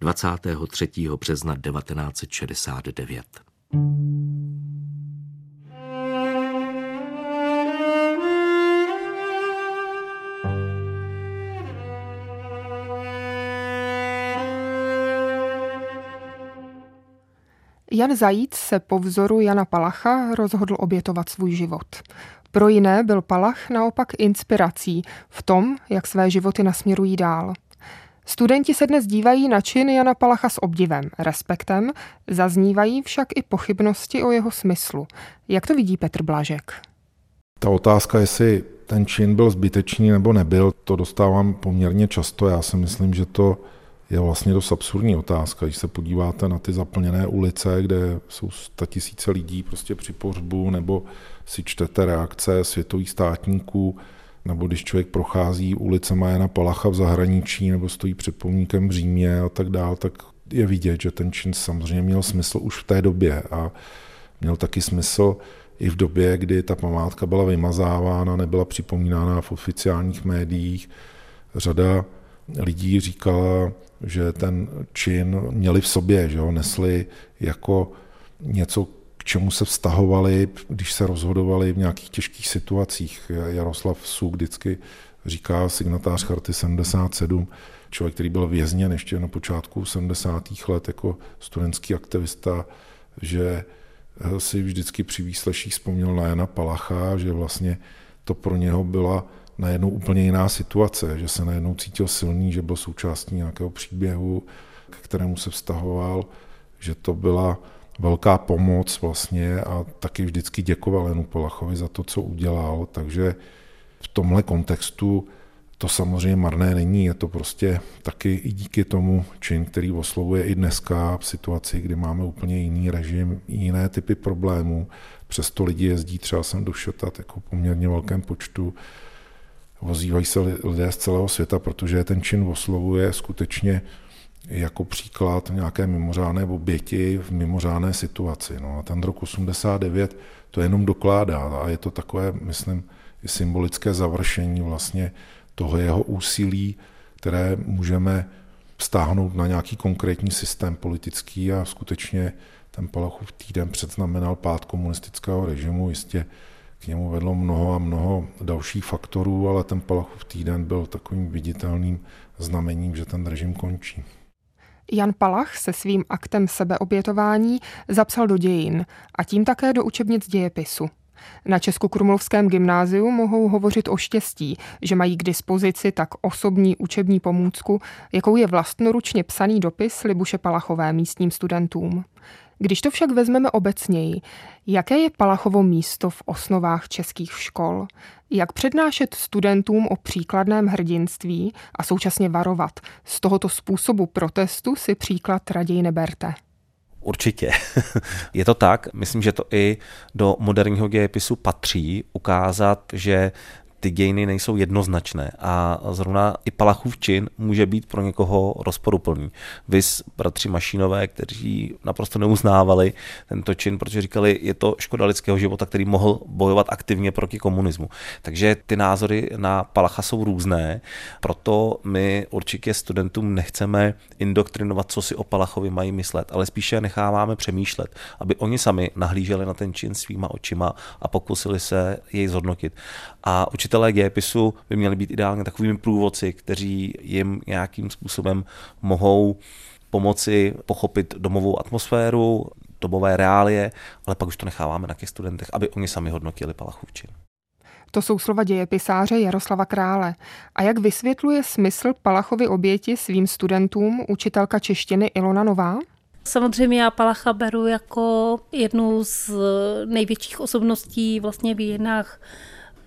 23. března 1969. Jan Zajíc se po vzoru Jana Palacha rozhodl obětovat svůj život. Pro jiné byl Palach naopak inspirací v tom, jak své životy nasměrují dál. Studenti se dnes dívají na čin Jana Palacha s obdivem, respektem, zaznívají však i pochybnosti o jeho smyslu. Jak to vidí Petr Blažek? Ta otázka, jestli ten čin byl zbytečný nebo nebyl, to dostávám poměrně často. Já si myslím, že to je vlastně dost absurdní otázka. Když se podíváte na ty zaplněné ulice, kde jsou tisíce lidí prostě při pohřbu, nebo si čtete reakce světových státníků, nebo když člověk prochází ulicema Jana Palacha v zahraničí, nebo stojí před pomníkem v Římě a tak dál, tak je vidět, že ten čin samozřejmě měl smysl už v té době a měl taky smysl i v době, kdy ta památka byla vymazávána, nebyla připomínána v oficiálních médiích. Řada lidí říkala, že ten čin měli v sobě, že ho nesli jako něco, k čemu se vztahovali, když se rozhodovali v nějakých těžkých situacích. Jaroslav Suk vždycky říká signatář Charty 77, člověk, který byl vězněn ještě na počátku 70. let jako studentský aktivista, že si vždycky při výsleších vzpomněl na Jana Palacha, že vlastně to pro něho byla najednou úplně jiná situace, že se najednou cítil silný, že byl součástí nějakého příběhu, k kterému se vztahoval, že to byla velká pomoc vlastně a taky vždycky děkoval Janu Polachovi za to, co udělal, takže v tomhle kontextu to samozřejmě marné není, je to prostě taky i díky tomu čin, který oslovuje i dneska v situaci, kdy máme úplně jiný režim, jiné typy problémů, přesto lidi jezdí třeba sem do Šotat jako poměrně velkém počtu, Ozývají se lidé z celého světa, protože ten čin oslovuje skutečně jako příklad nějaké mimořádné oběti v mimořádné situaci. No a ten rok 89 to jenom dokládá a je to takové, myslím, symbolické završení vlastně toho jeho úsilí, které můžeme vztáhnout na nějaký konkrétní systém politický a skutečně ten Palachův týden předznamenal pád komunistického režimu, jistě k němu vedlo mnoho a mnoho dalších faktorů, ale ten Palachův týden byl takovým viditelným znamením, že ten režim končí. Jan Palach se svým aktem sebeobětování zapsal do dějin a tím také do učebnic dějepisu. Na Českokrumlovském gymnáziu mohou hovořit o štěstí, že mají k dispozici tak osobní učební pomůcku, jakou je vlastnoručně psaný dopis Libuše Palachové místním studentům. Když to však vezmeme obecněji, jaké je Palachovo místo v osnovách českých škol? Jak přednášet studentům o příkladném hrdinství a současně varovat? Z tohoto způsobu protestu si příklad raději neberte. Určitě. Je to tak. Myslím, že to i do moderního dějepisu patří ukázat, že ty dějiny nejsou jednoznačné a zrovna i Palachův čin může být pro někoho rozporuplný. Vys bratři Mašínové, kteří naprosto neuznávali tento čin, protože říkali, je to škoda lidského života, který mohl bojovat aktivně proti komunismu. Takže ty názory na Palacha jsou různé, proto my určitě studentům nechceme indoktrinovat, co si o Palachovi mají myslet, ale spíše necháváme přemýšlet, aby oni sami nahlíželi na ten čin svýma očima a pokusili se jej zhodnotit. A učitelé dějepisu by měli být ideálně takovými průvodci, kteří jim nějakým způsobem mohou pomoci pochopit domovou atmosféru, dobové reálie, ale pak už to necháváme na těch studentech, aby oni sami hodnotili Palachův čin. To jsou slova dějepisáře Jaroslava Krále. A jak vysvětluje smysl Palachovy oběti svým studentům učitelka češtiny Ilona Nová? Samozřejmě já Palacha beru jako jednu z největších osobností vlastně v dějinách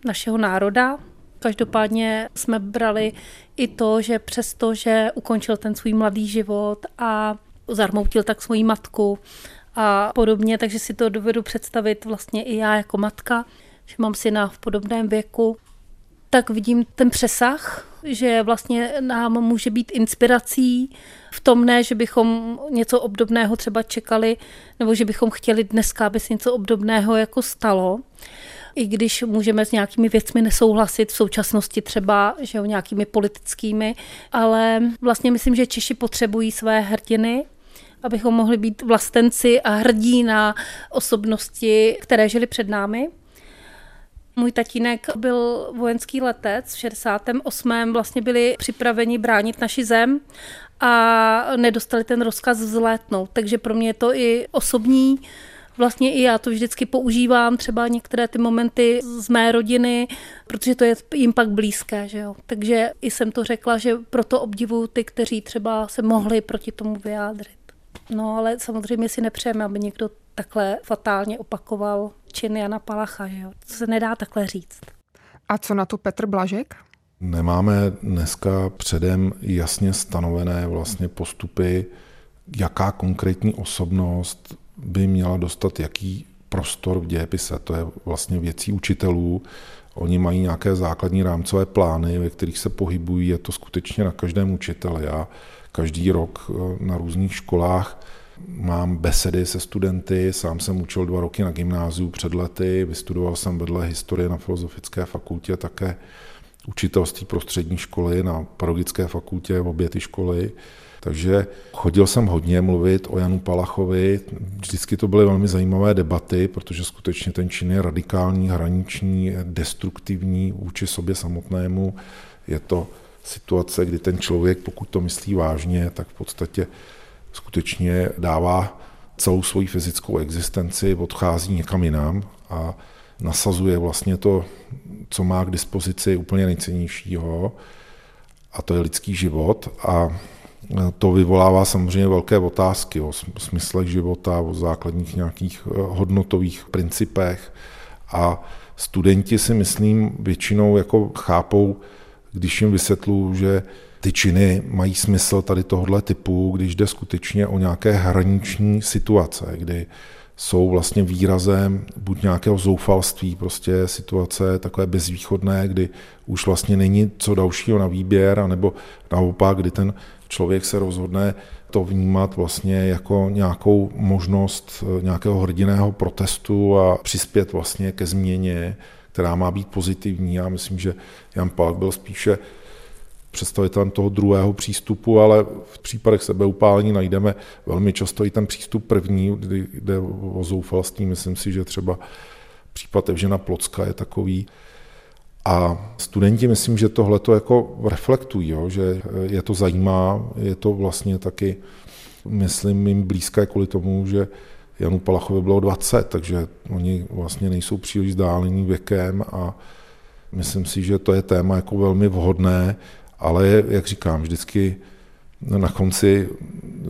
našeho národa. Každopádně jsme brali i to, že přesto, že ukončil ten svůj mladý život a zarmoutil tak svoji matku a podobně, takže si to dovedu představit vlastně i já jako matka, že mám syna v podobném věku, tak vidím ten přesah, že vlastně nám může být inspirací v tom ne, že bychom něco obdobného třeba čekali, nebo že bychom chtěli dneska, aby se něco obdobného jako stalo. I když můžeme s nějakými věcmi nesouhlasit v současnosti třeba, že jo, nějakými politickými, ale vlastně myslím, že Češi potřebují své hrdiny, abychom mohli být vlastenci a hrdí na osobnosti, které žili před námi. Můj tatínek byl vojenský letec, v 68. vlastně byli připraveni bránit naši zem a nedostali ten rozkaz vzlétnout. Takže pro mě je to i osobní Vlastně i já to vždycky používám, třeba některé ty momenty z mé rodiny, protože to je jim pak blízké, že jo. Takže i jsem to řekla, že proto obdivuju ty, kteří třeba se mohli proti tomu vyjádřit. No ale samozřejmě si nepřejeme, aby někdo takhle fatálně opakoval čin Jana Palacha, že jo? To se nedá takhle říct. A co na to Petr Blažek? Nemáme dneska předem jasně stanovené vlastně postupy, jaká konkrétní osobnost by měla dostat jaký prostor v dějepise. To je vlastně věcí učitelů. Oni mají nějaké základní rámcové plány, ve kterých se pohybují. Je to skutečně na každém učiteli. Já každý rok eh, na různých školách Mám besedy se studenty, sám jsem učil dva roky na gymnáziu před lety, vystudoval jsem vedle historie na Filozofické fakultě také učitelství prostřední školy na pedagogické fakultě v obě ty školy. Takže chodil jsem hodně mluvit o Janu Palachovi. Vždycky to byly velmi zajímavé debaty, protože skutečně ten čin je radikální, hraniční, destruktivní vůči sobě samotnému. Je to situace, kdy ten člověk, pokud to myslí vážně, tak v podstatě skutečně dává celou svoji fyzickou existenci, odchází někam jinam a nasazuje vlastně to, co má k dispozici úplně nejcennějšího, a to je lidský život. A to vyvolává samozřejmě velké otázky o smyslech života, o základních nějakých eh, hodnotových principech. A studenti si myslím většinou jako chápou, když jim vysvětlu, že ty činy mají smysl tady tohohle typu, když jde skutečně o nějaké hraniční situace, kdy jsou vlastně výrazem buď nějakého zoufalství, prostě situace takové bezvýchodné, kdy už vlastně není co dalšího na výběr, anebo naopak, kdy ten člověk se rozhodne to vnímat vlastně jako nějakou možnost eh, nějakého hrdiného protestu a přispět vlastně ke změně, která má být pozitivní. Já myslím, že Jan Palk byl spíše představitelem toho druhého přístupu, ale v případech sebeupálení najdeme velmi často i ten přístup první, kdy jde o zoufalství. Myslím si, že třeba případ Evžena Plocka je takový. A studenti myslím, že tohle to jako reflektují, jo, že je to zajímá, je to vlastně taky, myslím, jim blízké kvůli tomu, že Janu Palachovi bylo 20, takže oni vlastně nejsou příliš vzdálení věkem a myslím si, že to je téma jako velmi vhodné ale jak říkám, vždycky na konci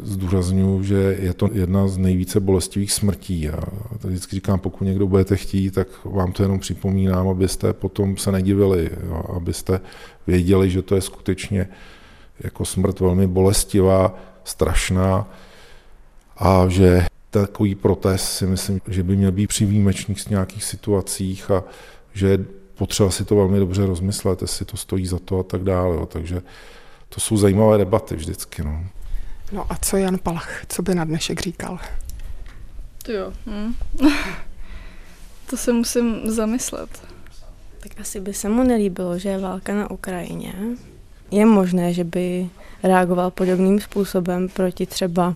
zdůraznuju, že je to jedna z nejvíce bolestivých smrtí. A vždycky říkám, pokud někdo budete chtít, tak vám to jenom připomínám, abyste potom se nedivili, jo, abyste věděli, že to je skutečně jako smrt velmi bolestivá, strašná a že takový protest si myslím, že by měl být při výjimečných nějakých situacích a že potřeba si to velmi dobře rozmyslet, jestli to stojí za to a tak dále. Jo. Takže to jsou zajímavé debaty vždycky. No. no a co Jan Palach, co by na dnešek říkal? To jo. Hm. to se musím zamyslet. Tak asi by se mu nelíbilo, že je válka na Ukrajině. Je možné, že by reagoval podobným způsobem proti třeba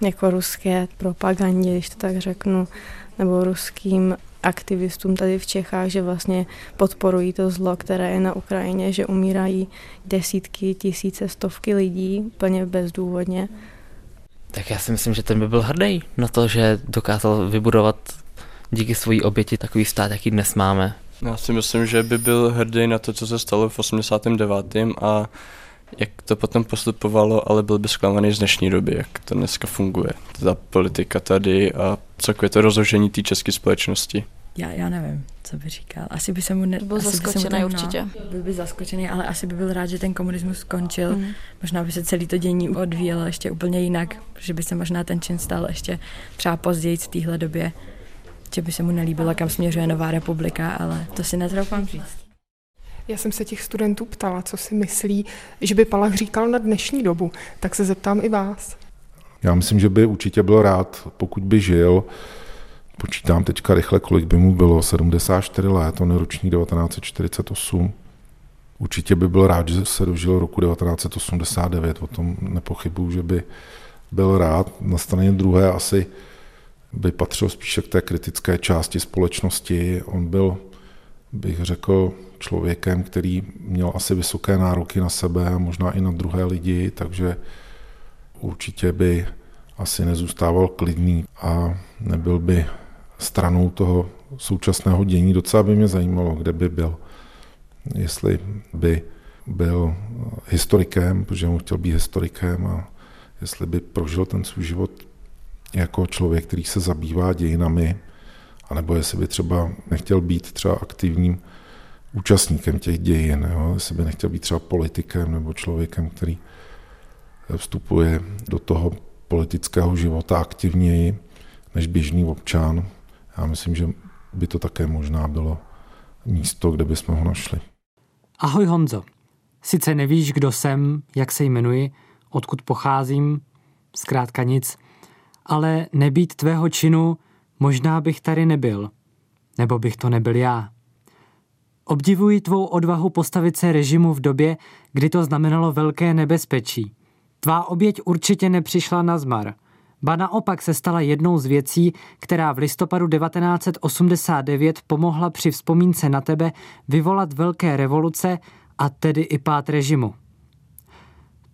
jako ruské propagandě, když to tak řeknu, nebo ruským aktivistům tady v Čechách, že vlastně podporují to zlo, které je na Ukrajině, že umírají desítky, tisíce, stovky lidí úplně bezdůvodně. Tak já si myslím, že ten by byl hrdý na to, že dokázal vybudovat díky své oběti takový stát, jaký dnes máme. Já si myslím, že by byl hrdý na to, co se stalo v 89. a jak to potom postupovalo, ale byl by zklamaný z dnešní doby, jak to dneska funguje. Ta politika tady a celkově to rozložení té české společnosti. Já, já nevím, co by říkal. Asi by se mu... Ne, byl zaskočený určitě. No, byl by zaskočený, ale asi by byl rád, že ten komunismus skončil. Mm. Možná by se celý to dění odvíjelo ještě úplně jinak, že by se možná ten čin stal ještě třeba později v téhle době že by se mu nelíbilo, kam směřuje Nová republika, ale to si netroufám říct. Já jsem se těch studentů ptala, co si myslí, že by Palach říkal na dnešní dobu, tak se zeptám i vás. Já myslím, že by určitě byl rád, pokud by žil. Počítám teďka rychle, kolik by mu bylo, 74 let, on je ročník 1948. Určitě by byl rád, že se dožil roku 1989, o tom nepochybuju, že by byl rád. Na straně druhé asi by patřil spíše k té kritické části společnosti. On byl, bych řekl, člověkem, který měl asi vysoké nároky na sebe a možná i na druhé lidi, takže určitě by asi nezůstával klidný a nebyl by stranou toho současného dění. Docela by mě zajímalo, kde by byl. Jestli by byl historikem, protože on chtěl být historikem a jestli by prožil ten svůj život jako člověk, který se zabývá dějinami, anebo jestli by třeba nechtěl být třeba aktivním účastníkem těch dějin, jo? jestli by nechtěl být třeba politikem nebo člověkem, který vstupuje do toho politického života aktivněji než běžný občan. Já myslím, že by to také možná bylo místo, kde bychom ho našli. Ahoj Honzo. Sice nevíš, kdo jsem, jak se jmenuji, odkud pocházím, zkrátka nic – ale nebýt tvého činu, možná bych tady nebyl. Nebo bych to nebyl já. Obdivuji tvou odvahu postavit se režimu v době, kdy to znamenalo velké nebezpečí. Tvá oběť určitě nepřišla na zmar. Ba naopak se stala jednou z věcí, která v listopadu 1989 pomohla při vzpomínce na tebe vyvolat velké revoluce a tedy i pád režimu.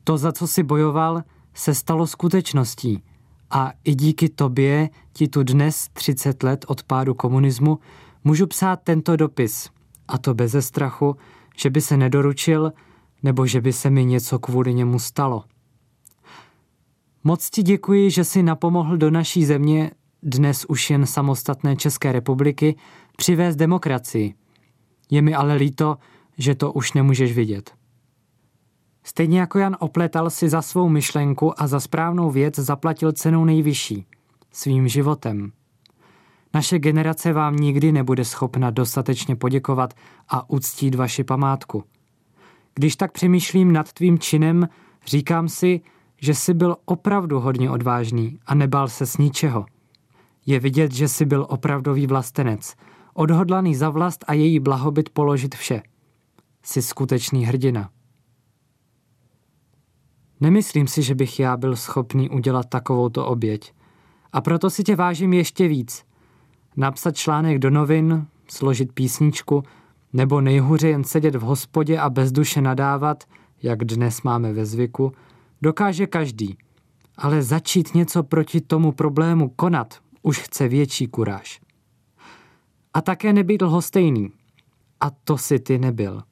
To, za co si bojoval, se stalo skutečností – a i díky tobě ti tu dnes 30 let od pádu komunismu můžu psát tento dopis. A to beze strachu, že by se nedoručil nebo že by se mi něco kvůli němu stalo. Moc ti děkuji, že si napomohl do naší země, dnes už jen samostatné České republiky, přivést demokracii. Je mi ale líto, že to už nemůžeš vidět. Stejně jako Jan Opletal si za svou myšlenku a za správnou věc zaplatil cenu nejvyšší, svým životem. Naše generace vám nikdy nebude schopna dostatečně poděkovat a uctít vaši památku. Když tak přemýšlím nad tvým činem, říkám si, že jsi byl opravdu hodně odvážný a nebál se s ničeho. Je vidět, že jsi byl opravdový vlastenec, odhodlaný za vlast a její blahobyt položit vše. Jsi skutečný hrdina. Nemyslím si, že bych já byl schopný udělat takovouto oběť. A proto si tě vážím ještě víc. Napsat článek do novin, složit písničku, nebo nejhůře jen sedět v hospodě a bez duše nadávat, jak dnes máme ve zvyku, dokáže každý. Ale začít něco proti tomu problému konat už chce větší kuráž. A také nebýt lhostejný. A to si ty nebyl.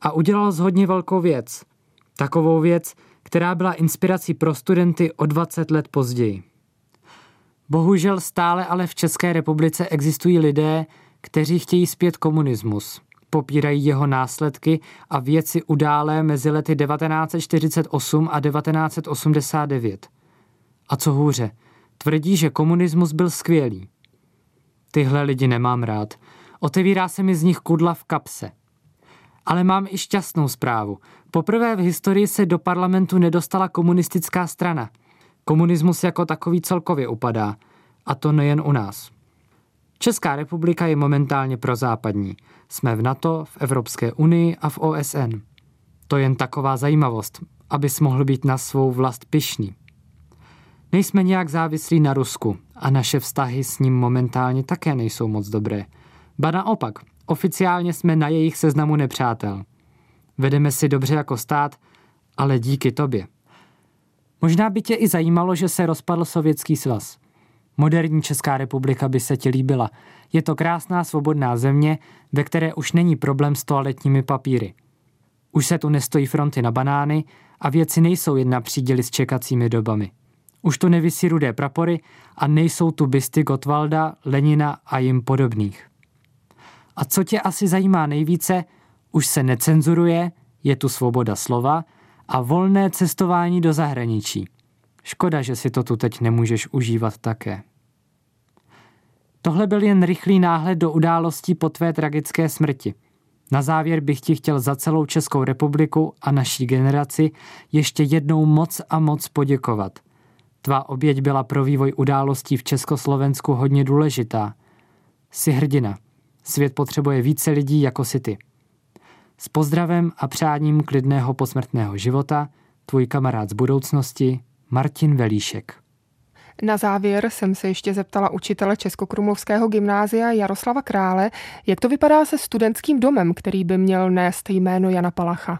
A udělal z hodně velkou věc. Takovou věc, která byla inspirací pro studenty o 20 let později. Bohužel stále ale v České republice existují lidé, kteří chtějí zpět komunismus, popírají jeho následky a věci událé mezi lety 1948 a 1989. A co hůře, tvrdí, že komunismus byl skvělý. Tyhle lidi nemám rád. Otevírá se mi z nich kudla v kapse. Ale mám i šťastnou zprávu. Poprvé v historii se do parlamentu nedostala komunistická strana. Komunismus jako takový celkově upadá. A to nejen u nás. Česká republika je momentálně prozápadní. Jsme v NATO, v Evropské unii a v OSN. To jen taková zajímavost, abys mohl být na svou vlast pyšný. Nejsme nějak závislí na Rusku a naše vztahy s ním momentálně také nejsou moc dobré. Ba naopak, oficiálně jsme na jejich seznamu nepřátel. Vedeme si dobře jako stát, ale díky tobě. Možná by tě i zajímalo, že se rozpadl Sovětský svaz. Moderní Česká republika by se ti líbila. Je to krásná svobodná země, ve které už není problém s toaletními papíry. Už se tu nestojí fronty na banány a věci nejsou jen na příděli s čekacími dobami. Už tu nevisí rudé prapory a nejsou tu bysty Gotwalda, Lenina a jim podobných. A co tě asi zajímá nejvíce, už se necenzuruje, je tu svoboda slova a volné cestování do zahraničí. Škoda, že si to tu teď nemůžeš užívat také. Tohle byl jen rychlý náhled do událostí po tvé tragické smrti. Na závěr bych ti chtěl za celou Českou republiku a naší generaci ještě jednou moc a moc poděkovat. Tvá oběť byla pro vývoj událostí v Československu hodně důležitá. Jsi hrdina. Svět potřebuje více lidí jako si ty. S pozdravem a přáním klidného posmrtného života, tvůj kamarád z budoucnosti, Martin Velíšek. Na závěr jsem se ještě zeptala učitele Českokrumlovského gymnázia Jaroslava Krále, jak to vypadá se studentským domem, který by měl nést jméno Jana Palacha.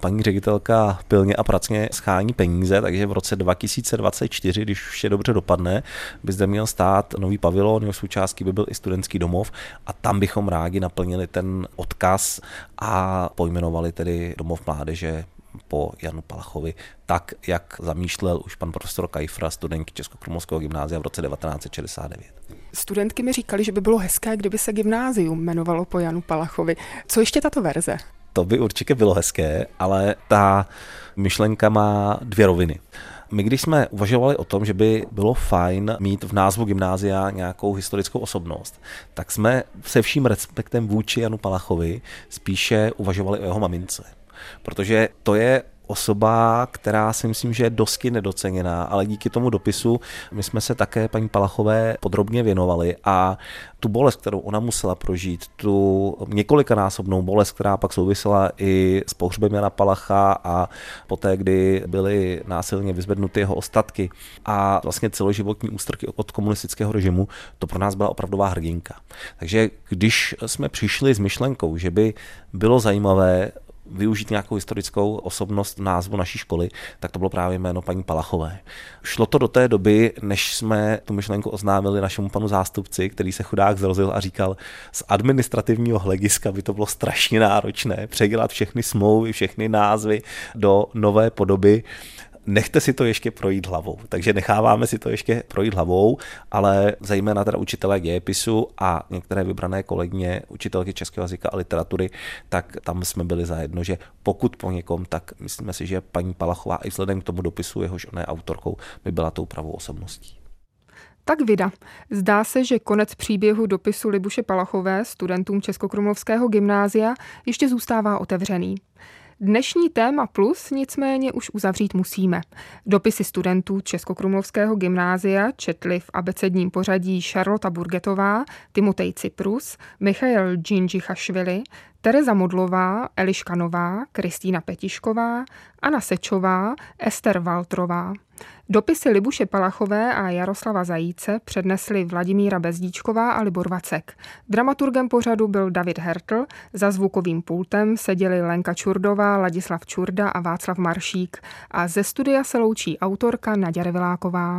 Paní ředitelka pilně a pracně schání peníze, takže v roce 2024, když vše dobře dopadne, by zde měl stát nový pavilon, jeho součástí by byl i studentský domov a tam bychom rádi naplnili ten odkaz a pojmenovali tedy domov mládeže po Janu Palachovi, tak, jak zamýšlel už pan profesor Kajfra, studentky Českokrumlovského gymnázia v roce 1969. Studentky mi říkali, že by bylo hezké, kdyby se gymnázium jmenovalo po Janu Palachovi. Co ještě tato verze? To by určitě bylo hezké, ale ta myšlenka má dvě roviny. My když jsme uvažovali o tom, že by bylo fajn mít v názvu gymnázia nějakou historickou osobnost, tak jsme se vším respektem vůči Janu Palachovi spíše uvažovali o jeho mamince protože to je osoba, která si myslím, že je dosky nedoceněná, ale díky tomu dopisu my jsme se také paní Palachové podrobně věnovali a tu bolest, kterou ona musela prožít, tu několikanásobnou bolest, která pak souvisela i s pohřbem Jana Palacha a poté, kdy byly násilně vyzvednuty jeho ostatky a vlastně celoživotní ústrky od komunistického režimu, to pro nás byla opravdová hrdinka. Takže když jsme přišli s myšlenkou, že by bylo zajímavé využít nějakou historickou osobnost názvu naší školy, tak to bylo právě jméno paní Palachové. Šlo to do té doby, než jsme tu myšlenku oznámili našemu panu zástupci, který se chudák zrozil a říkal, z administrativního hlediska by to bylo strašně náročné předělat všechny smlouvy, všechny názvy do nové podoby nechte si to ještě projít hlavou. Takže necháváme si to ještě projít hlavou, ale zejména teda učitelé dějepisu a některé vybrané kolegyně, učitelky českého jazyka a literatury, tak tam jsme byli zajedno, že pokud po někom, tak myslíme si, že paní Palachová i vzhledem k tomu dopisu, jehož ona je autorkou, by byla tou pravou osobností. Tak vida. Zdá se, že konec příběhu dopisu Libuše Palachové studentům Českokrumlovského gymnázia ještě zůstává otevřený. Dnešní téma plus nicméně už uzavřít musíme. Dopisy studentů Českokrumlovského gymnázia četli v abecedním pořadí Charlotta Burgetová, Timotej Cyprus, Michael Džinžichašvili, Tereza Modlová, Eliška Nová, Kristýna Petišková, Anna Sečová, Ester Valtrová. Dopisy Libuše Palachové a Jaroslava Zajíce přednesli Vladimíra Bezdíčková a Libor Vacek. Dramaturgem pořadu byl David Hertl, za zvukovým pultem seděli Lenka Čurdová, Ladislav Čurda a Václav Maršík a ze studia se loučí autorka Naděra Reviláková.